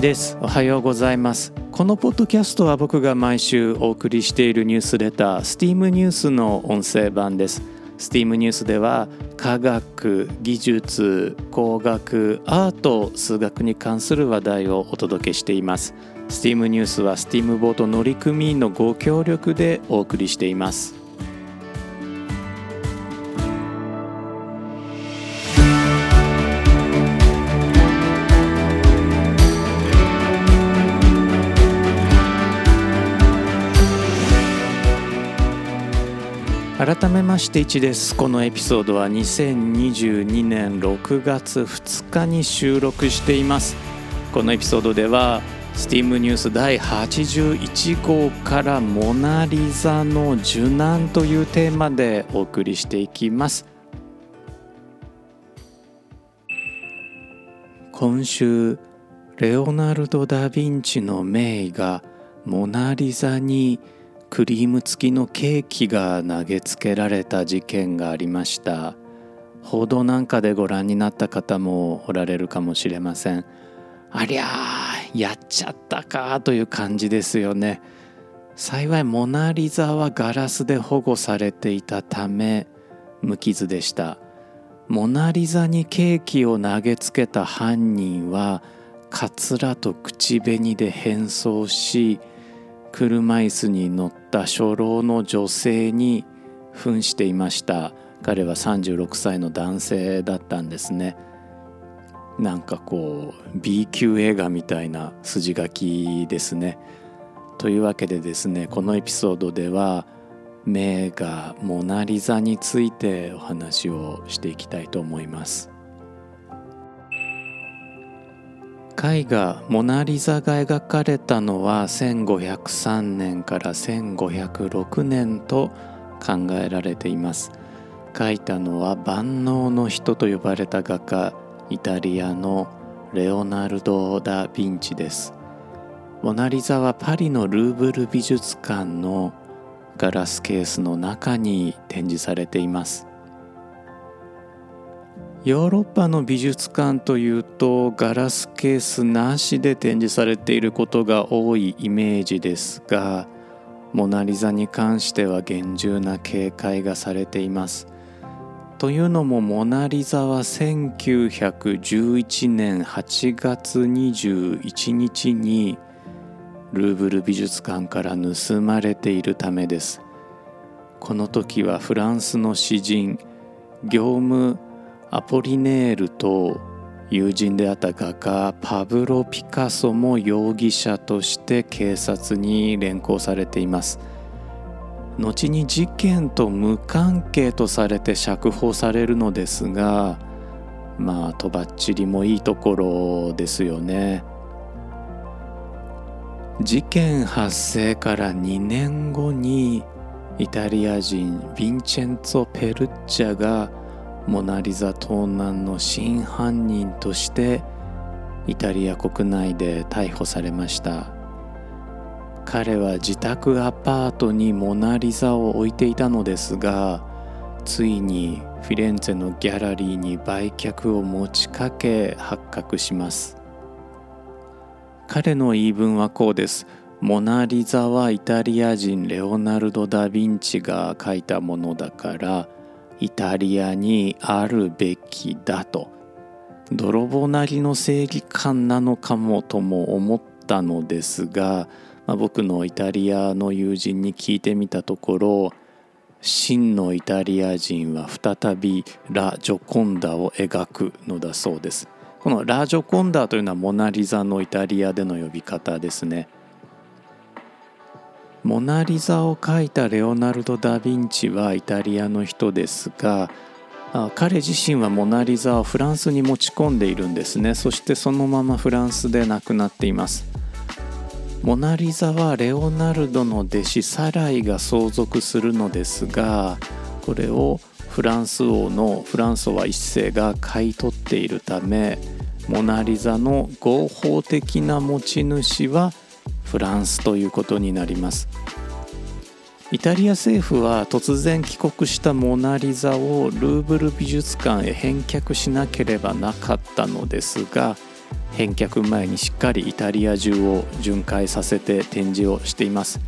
です。おはようございます。このポッドキャストは僕が毎週お送りしているニュースレター STEAM ニュースの音声版です。STEAM ニュースでは科学、技術、工学、アート、数学に関する話題をお届けしています。STEAM ニュースは STEAM ボート乗組員のご協力でお送りしています。改めまして1です。このエピソードは2022年6月2日に収録しています。このエピソードでは STEAM ニュース第81号からモナリザの受難というテーマでお送りしていきます。今週レオナルド・ダ・ヴィンチの名画モナリザにクリーム付きのケーキが投げつけられた事件がありました。報道なんかでご覧になった方もおられるかもしれません。ありゃーやっちゃったかという感じですよね。幸いモナ・リザはガラスで保護されていたため無傷でした。モナ・リザにケーキを投げつけた犯人はカツラと口紅で変装し車椅子に乗った初老の女性に扮していました。彼は36歳の男性だったんですね。なんかこう B 級映画みたいな筋書きですね。というわけでですねこのエピソードでは名画「モナ・リザ」についてお話をしていきたいと思います。絵画「モナ・リザ」が描かれたのは1503年から1506年と考えられています。描いたのは万能の人と呼ばれた画家イタリアのレオナルド・ダ・ヴィンチです。モナ・リザはパリのルーブル美術館のガラスケースの中に展示されています。ヨーロッパの美術館というとガラスケースなしで展示されていることが多いイメージですがモナ・リザに関しては厳重な警戒がされています。というのもモナ・リザは1911年8月21日にルーブル美術館から盗まれているためです。この時はフランスの詩人業務アポリネールと友人であった画家パブロ・ピカソも容疑者として警察に連行されています。後に事件と無関係とされて釈放されるのですがまあとばっちりもいいところですよね。事件発生から2年後にイタリア人ヴィンチェンツォ・ペルッチャがモナ・リザ盗難の真犯人としてイタリア国内で逮捕されました。彼は自宅アパートにモナ・リザを置いていたのですがついにフィレンツェのギャラリーに売却を持ちかけ発覚します。彼の言い分はこうです。モナ・リザはイタリア人レオナルド・ダ・ヴィンチが描いたものだからイタリアにあるべきだと。泥棒なりの正義感なのかもとも思ったのですが、まあ、僕のイタリアの友人に聞いてみたところ真のイタリア人は再びラ・ジョコンダを描くのだそうです。このラ・ジョコンダというのはモナ・リザのイタリアでの呼び方ですね。モナ・リザを描いたレオナルド・ダ・ヴィンチはイタリアの人ですが彼自身はモナ・リザをフランスに持ち込んでいるんですね。そしてそのままフランスで亡くなっています。モナ・リザはレオナルドの弟子サライが相続するのですがこれをフランス王のフランソワ一世が買い取っているためモナ・リザの合法的な持ち主はフランスということになります。イタリア政府は突然帰国したモナ・リザをルーブル美術館へ返却しなければなかったのですが返却前にしっかりイタリア中を巡回させて展示をしています。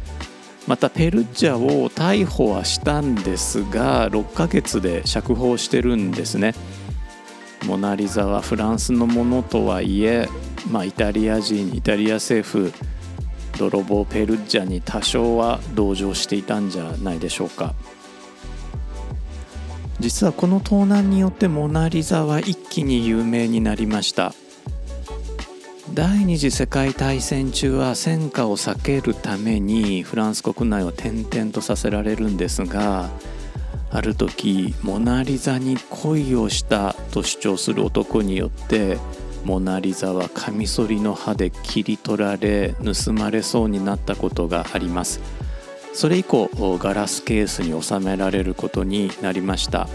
またペルッジャを逮捕はしたんですが6ヶ月で釈放してるんですね。モナ・リザはフランスのものとはいえ、まあ、イタリア人イタリア政府泥棒ペルッジャに多少は同情していたんじゃないでしょうか。実はこの盗難によってモナ・リザは一気に有名になりました。第二次世界大戦中は戦火を避けるためにフランス国内を転々とさせられるんですがある時モナ・リザに恋をしたと主張する男によってモナ・リザはカミソリの刃で切り取られ盗まれそうになったことがあります。それ以降ガラスケースに収められることになりました。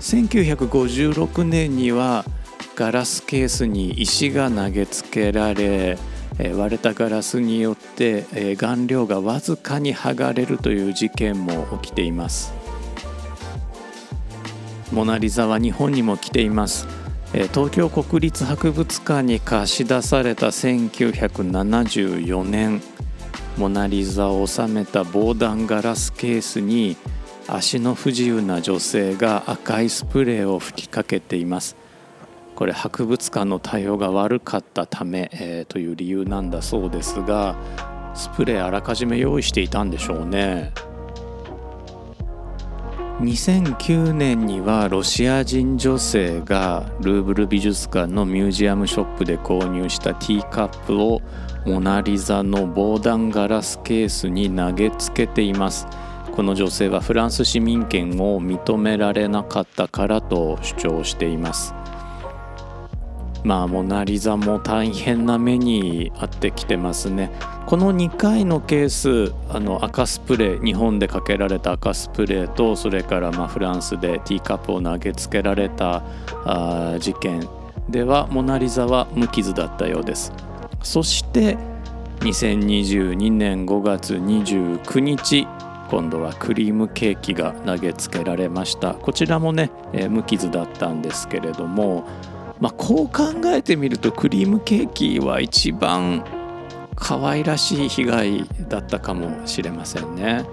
1956年にはガラスケースに石が投げつけられ割れたガラスによって顔料がわずかに剥がれるという事件も起きています。モナ・リザは日本にも来ています。東京国立博物館に貸し出された1974年モナ・リザを収めた防弾ガラスケースに足の不自由な女性が赤いスプレーを吹きかけています。これ博物館の対応が悪かったため、えー、という理由なんだそうですがスプレーあらかじめ用意していたんでしょうね。2009年にはロシア人女性がルーブル美術館のミュージアムショップで購入したティーカップをモナ・リザの防弾ガラスケースに投げつけています。この女性はフランス市民権を認められなかったからと主張しています。まあモナ・リザも大変な目に遭ってきてますね。この2回のケースあの赤スプレー日本でかけられた赤スプレーとそれからまフランスでティーカップを投げつけられたあ事件。ではモナ・リザは無傷だったようです。そして2022年5月29日今度はクリームケーキが投げつけられました。こちらもね、えー、無傷だったんですけれどもまあこう考えてみるとクリームケーキは一番可愛らしい被害だったかもしれませんね。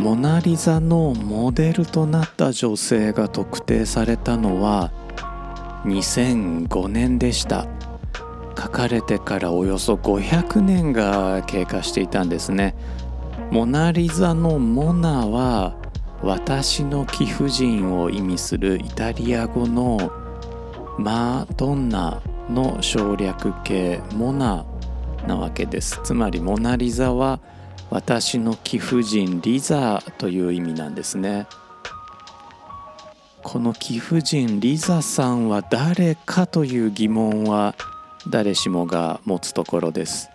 モナ・リザのモデルとなった女性が特定されたのは2005年でした書かれてからおよそ500年が経過していたんですねモナ・リザのモナは私の貴婦人を意味するイタリア語のマドンナの省略形モナなわけです。つまりモナ・リザは私の貴婦人リザという意味なんですね。この貴婦人リザさんは誰かという疑問は誰しもが持つところです。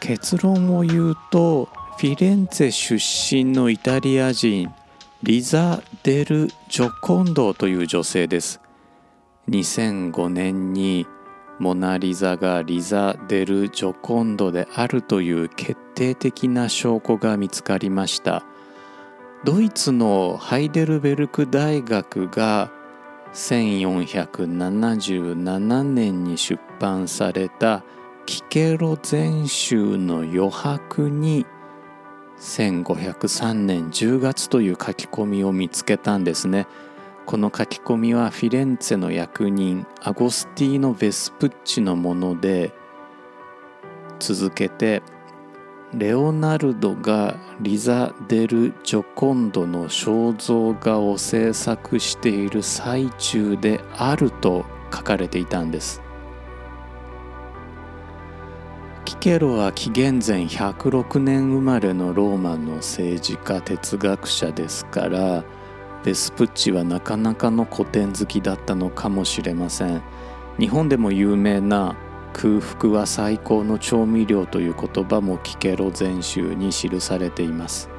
結論を言うとフィレンツェ出身のイタリア人リザ・デル・ジョコンドという女性です。2005年にモナ・リザがリザ・デル・ジョコンドであるという決定的な証拠が見つかりました。ドイツのハイデルベルク大学が1477年に出版されたキケロ全集の余白に1503年10月という書き込みを見つけたんですね。この書き込みはフィレンツェの役人アゴスティーノ・ベスプッチのもので続けてレオナルドがリザ・デル・ジョコンドの肖像画を制作している最中であると書かれていたんですキケロは紀元前106年生まれのローマの政治家哲学者ですからベスプッチはなかなかの古典好きだったのかもしれません。日本でも有名な空腹は最高の調味料という言葉もキケロ全集に記されています。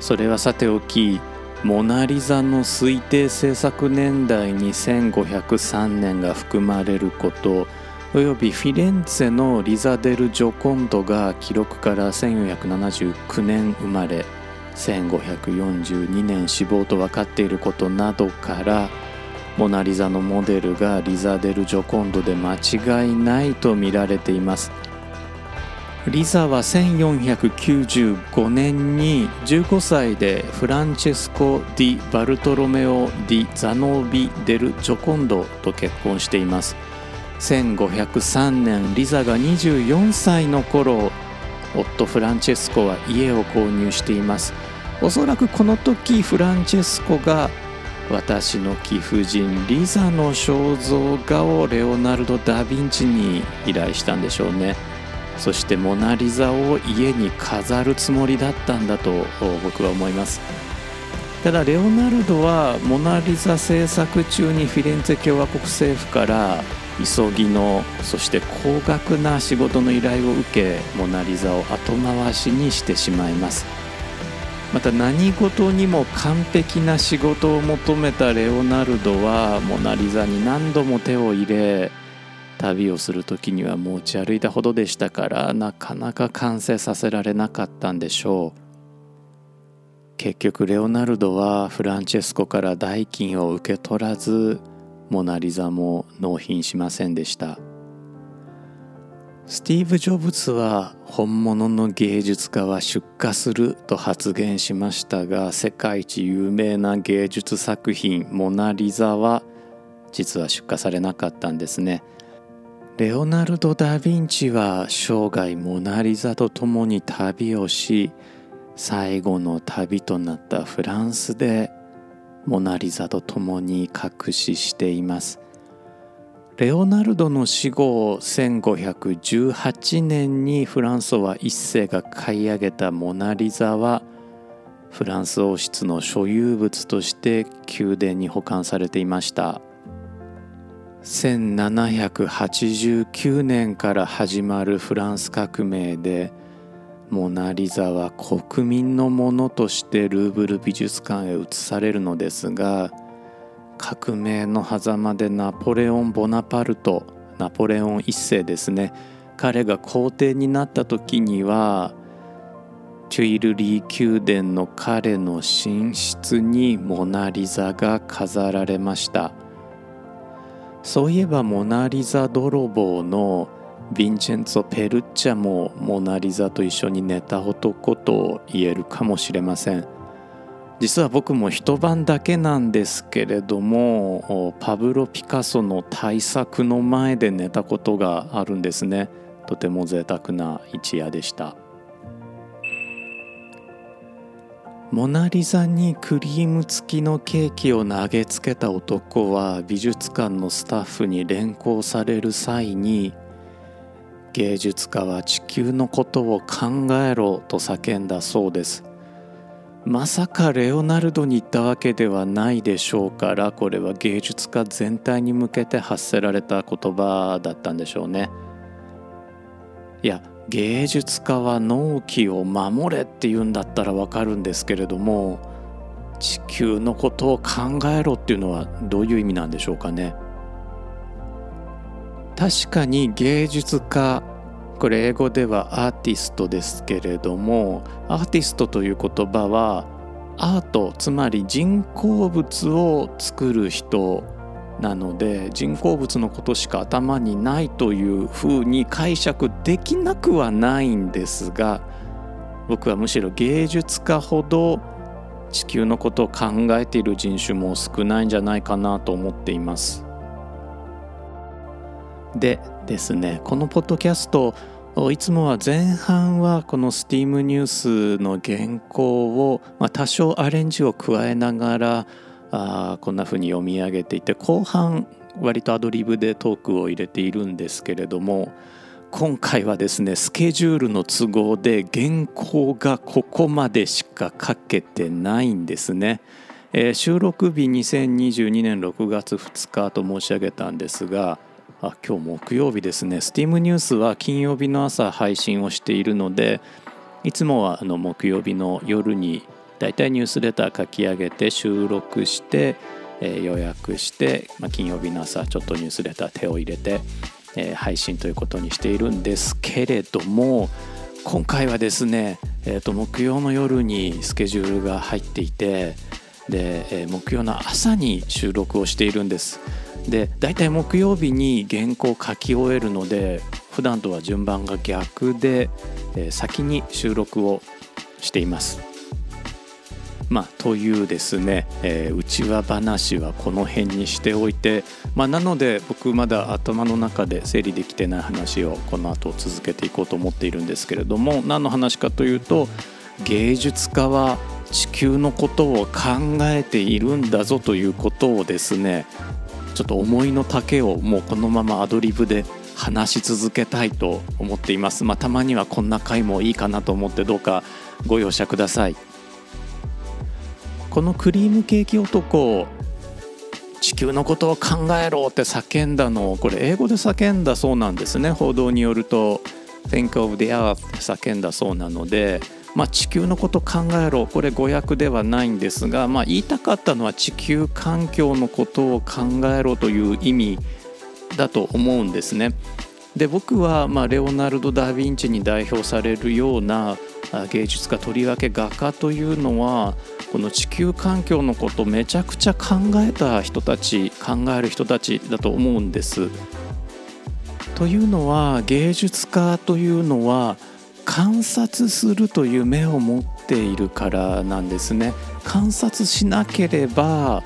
それはさておきモナ・リザの推定制作年代に1503年が含まれること。およびフィレンツェのリザ・デル・ジョコンドが記録から1479年生まれ1542年死亡と分かっていることなどからモナ・リザのモデルがリザ・デル・ジョコンドで間違いないと見られています。リザは1495年に15歳でフランチェスコ・ディ・バルトロメオ・ディ・ザノービ・デル・ジョコンドと結婚しています。1503年リザが24歳の頃夫フランチェスコは家を購入しています。おそらくこの時フランチェスコが私の貴婦人リザの肖像画をレオナルド・ダ・ヴィンチに依頼したんでしょうね。そしてモナ・リザを家に飾るつもりだったんだと僕は思います。ただレオナルドはモナ・リザ制作中にフィレンツェ共和国政府から急ぎのそして高額な仕事の依頼を受けモナ・リザを後回しにしてしまいます。また何事にも完璧な仕事を求めたレオナルドはモナ・リザに何度も手を入れ旅をする時には持ち歩いたほどでしたからなかなか完成させられなかったんでしょう。結局レオナルドはフランチェスコから代金を受け取らずモナ・リザも納品しませんでした。スティーブ・ジョブズは本物の芸術家は出荷すると発言しましたが世界一有名な芸術作品モナ・リザは実は出荷されなかったんですね。レオナルド・ダ・ヴィンチは生涯モナ・リザと共に旅をし最後の旅となったフランスでモナ・リザと共に隠ししています。レオナルドの死後1518年にフランソワ一世が買い上げたモナ・リザはフランス王室の所有物として宮殿に保管されていました。1789年から始まるフランス革命でモナ・リザは国民のものとしてルーブル美術館へ移されるのですが革命の狭間でナポレオン・ボナパルトナポレオン一世ですね。彼が皇帝になった時にはチュイルリー宮殿の彼の寝室にモナ・リザが飾られました。そういえばモナ・リザ泥棒のヴィンチェンツォ・ペルッチャもモナ・リザと一緒に寝た男と言えるかもしれません。実は僕も一晩だけなんですけれどもパブロ・ピカソの大作の前で寝たことがあるんですね。とても贅沢な一夜でした。モナ・リザにクリーム付きのケーキを投げつけた男は美術館のスタッフに連行される際に芸術家は地球のことを考えろと叫んだそうです。まさかレオナルドに言ったわけではないでしょうからこれは芸術家全体に向けて発せられた言葉だったんでしょうね。いや芸術家は納期を守れって言うんだったらわかるんですけれども地球のことを考えろっていうのはどういう意味なんでしょうかね。確かに芸術家これ英語ではアーティストですけれどもアーティストという言葉はアートつまり人工物を作る人なので人工物のことしか頭にないというふうに解釈できなくはないんですが僕はむしろ芸術家ほど地球のことを考えている人種も少ないんじゃないかなと思っています。でですねこのポッドキャストいつもは前半はこの STEAM ニュースの原稿を、まあ、多少アレンジを加えながらあこんな風に読み上げていて後半割とアドリブでトークを入れているんですけれども今回はですねスケジュールの都合で原稿がここまでしか書けてないんですね。えー、収録日2022年6月2日と申し上げたんですがあ今日木曜日ですね。STEAM ニュースは金曜日の朝配信をしているのでいつもはあの木曜日の夜にだいたいニュースレター書き上げて収録して、えー、予約して、まあ、金曜日の朝ちょっとニュースレター手を入れて、えー、配信ということにしているんですけれども今回はですね、えー、と木曜の夜にスケジュールが入っていてで、えー、木曜の朝に収録をしているんです。で大体木曜日に原稿を書き終えるので普段とは順番が逆で、えー、先に収録をしています。まあ、というですね、えー、内輪話はこの辺にしておいて、まあ、なので僕まだ頭の中で整理できてない話をこの後続けていこうと思っているんですけれども何の話かというと芸術家は地球のことを考えているんだぞということをですねちょっと思いの丈をもうこのままアドリブで話し続けたいと思っています。まあ、たまにはこんな回もいいかなと思ってどうかご容赦ください。このクリームケーキ男地球のことを考えろって叫んだのをこれ英語で叫んだそうなんですね報道によると Think of the earth って叫んだそうなので、まあ、地球のこと考えろこれ語訳ではないんですが、まあ、言いたかったのは地球環境のことを考えろという意味だと思うんですね。で僕はまあレオナルド・ダ・ヴィンチに代表されるような芸術家とりわけ画家というのはこの地球環境のことめちゃくちゃ考えた人たち考える人たちだと思うんです。というのは芸術家というのは観察するという目を持っているからなんですね。観察しなければ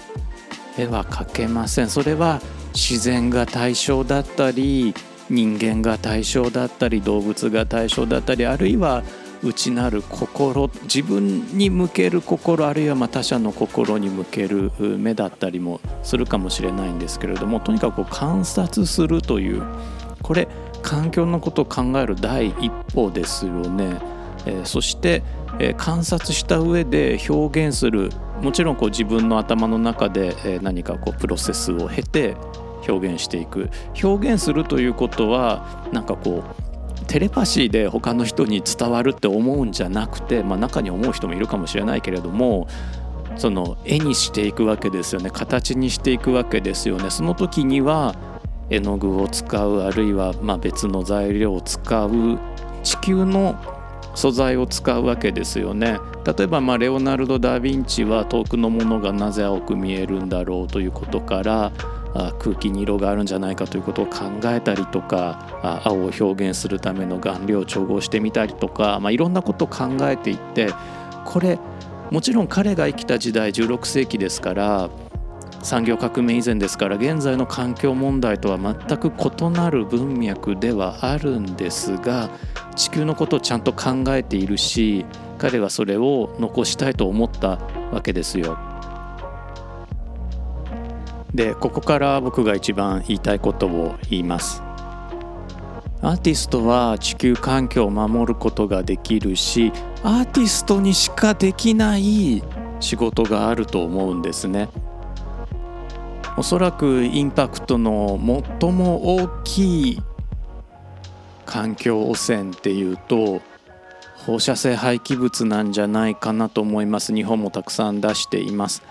絵は描けません。それは自然が対象だったり人間が対象だったり動物が対象だったりあるいは内なる心自分に向ける心あるいはま他者の心に向ける目だったりもするかもしれないんですけれどもとにかく観察するというこれ環境のことを考える第一歩ですよね。え、そして、え、観察した上で表現する。もちろんこう自分の頭の中で、え、何かこうプロセスを経て表現していく。表現するということはなんかこうテレパシーで他の人に伝わるって思うんじゃなくて、まあ、中に思う人もいるかもしれないけれどもその絵にしていくわけですよね。形にしていくわけですよね。その時には絵の具を使うあるいはま別の材料を使う地球の素材を使うわけですよね。例えばまレオナルド・ダ・ヴィンチは遠くのものがなぜ青く見えるんだろうということから空気に色があるんじゃないかということを考えたりとか青を表現するための顔料を調合してみたりとか、まあ、いろんなことを考えていってこれもちろん彼が生きた時代16世紀ですから産業革命以前ですから現在の環境問題とは全く異なる文脈ではあるんですが地球のことをちゃんと考えているし彼はそれを残したいと思ったわけですよ。でここから僕が一番言いたいことを言いますアーティストは地球環境を守ることができるしアーティストにしかできない仕事があると思うんですねおそらくインパクトの最も大きい環境汚染っていうと放射性廃棄物なんじゃないかなと思います。日本もたくさん出しています。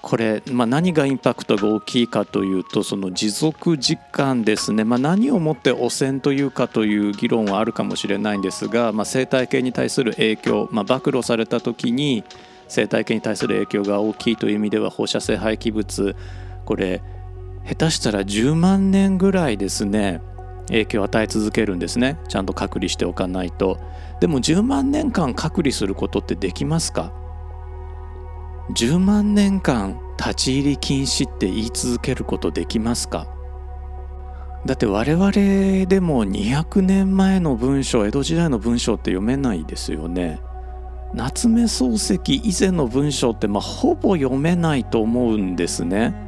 これ、まあ、何がインパクトが大きいかというとその持続実感ですね、まあ、何をもって汚染というかという議論はあるかもしれないんですが、まあ、生態系に対する影響、ま、暴露された時に生態系に対する影響が大きいという意味では放射性廃棄物これ下手したら10万年ぐらいですね影響を与え続けるんですね。ちゃんと隔離しておかないと。でも10万年間隔離することってできますか？10万年間立ち入り禁止って言い続けることできますか？だって我々でも200年前の文章江戸時代の文章って読めないですよね。夏目漱石以前の文章ってまあほぼ読めないと思うんですね。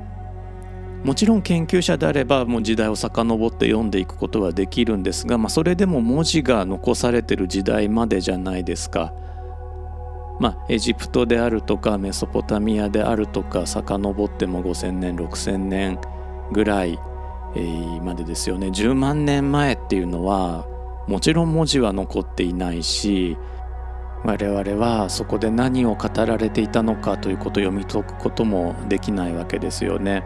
もちろん研究者であればもう時代を遡って読んでいくことはできるんですが、まあ、それでも文字が残されてる時代までじゃないですかまあ、エジプトであるとかメソポタミアであるとか遡っても5,000年6,000年ぐらい、までですよね10万年前っていうのはもちろん文字は残っていないし我々はそこで何を語られていたのかということを読み解くこともできないわけですよね。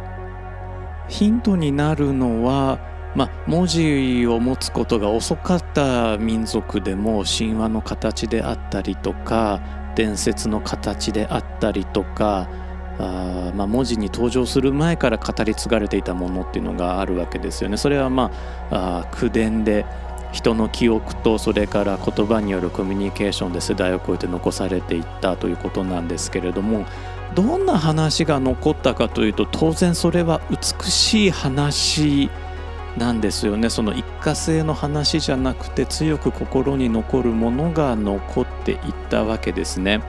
ヒントになるのはま、文字を持つことが遅かった民族でも神話の形であったりとか伝説の形であったりとかあま、文字に登場する前から語り継がれていたものっていうのがあるわけですよね。それはまああ口伝で人の記憶とそれから言葉によるコミュニケーションで世代を超えて残されていったということなんですけれどもどんな話が残ったかというと当然それは美しい話なんですよね。その一過性の話じゃなくて強く心に残るものが残っていったわけですね。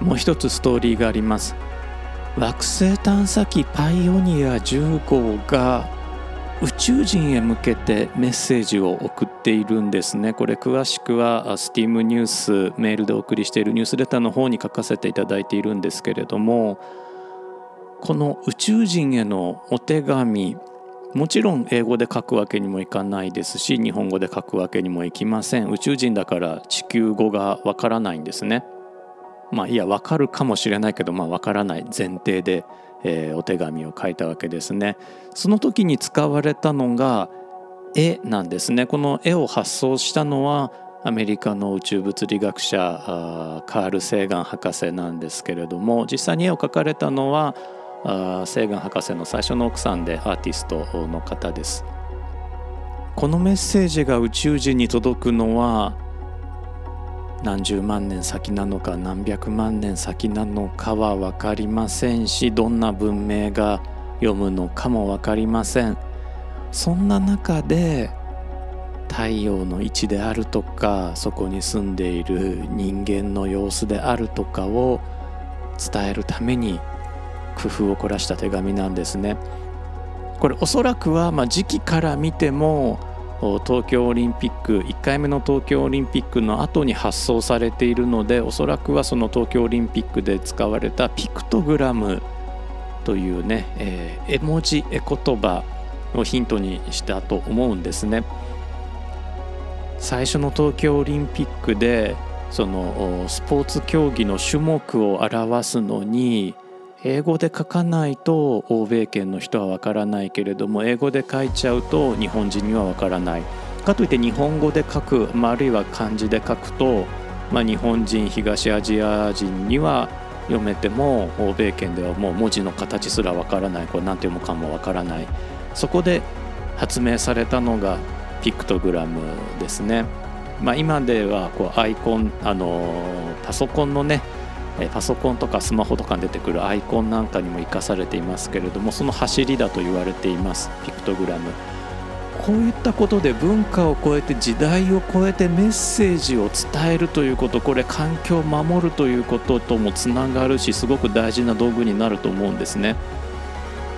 もう一つストーリーがあります。惑星探査機パイオニア10号が宇宙人へ向けてメッセージを送っているんですね。これ詳しくはスティームニュースメールでお送りしているニュースレターの方に書かせていただいているんですけれどもこの宇宙人へのお手紙もちろん英語で書くわけにもいかないですし日本語で書くわけにもいきません。宇宙人だから地球語がわからないんですね。まあいやわかるかもしれないけどまあわからない。前提で、えー、お手紙を書いたわけですね。その時に使われたのが絵なんですね。この絵を発想したのはアメリカの宇宙物理学者カール・セーガン博士なんですけれども実際に絵を描かれたのはセーガン博士の最初の奥さんでアーティストの方です。このメッセージが宇宙人に届くのは何十万年先なのか何百万年先なのかは分かりませんしどんな文明が読むのかも分かりません。そんな中で太陽の位置であるとかそこに住んでいる人間の様子であるとかを伝えるために工夫を凝らした手紙なんですね。これおそらくはま時期から見ても東京オリンピック1回目の東京オリンピックの後に発送されているのでおそらくはその東京オリンピックで使われたピクトグラムというね、えー、絵文字絵言葉をヒントにしたと思うんですね。最初の東京オリンピックでそのスポーツ競技の種目を表すのに英語で書かないと欧米圏の人はわからないけれども英語で書いちゃうと日本人にはわからない。かといって日本語で書く、まあ、るいは漢字で書くと、まあ、日本人東アジア人には読めても欧米圏ではもう文字の形すらわからない。これ何て読むかもわからない。そこで発明されたのがピクトグラムですね、まあ、今ではこうアイコンあのパソコンのねパソコンとかスマホとかに出てくるアイコンなんかにも生かされていますけれどもその走りだと言われていますピクトグラム。こういったことで文化を超えて時代を超えてメッセージを伝えるということこれ環境を守るということともつながるしすごく大事な道具になると思うんですね。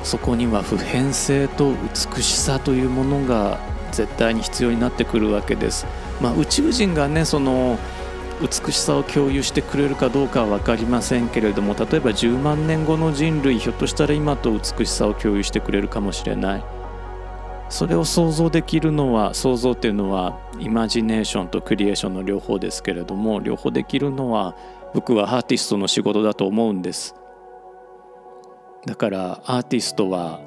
そこには普遍性と美しさというものが絶対に必要になってくるわけです、まあ、宇宙人がねその美しさを共有してくれるかどうかは分かりませんけれども例えば10万年後の人類ひょっとしたら今と美しさを共有してくれるかもしれない。それを想像できるのは想像っていうのはイマジネーションとクリエーションの両方ですけれども両方できるのは僕はアーティストの仕事だと思うんです。だからアーティストは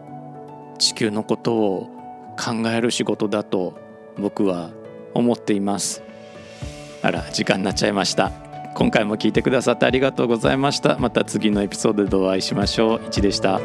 地球のことを考える仕事だと僕は思っています。あら時間になっちゃいました。今回も聞いてくださってありがとうございました。また次のエピソードでお会いしましょう。1でした。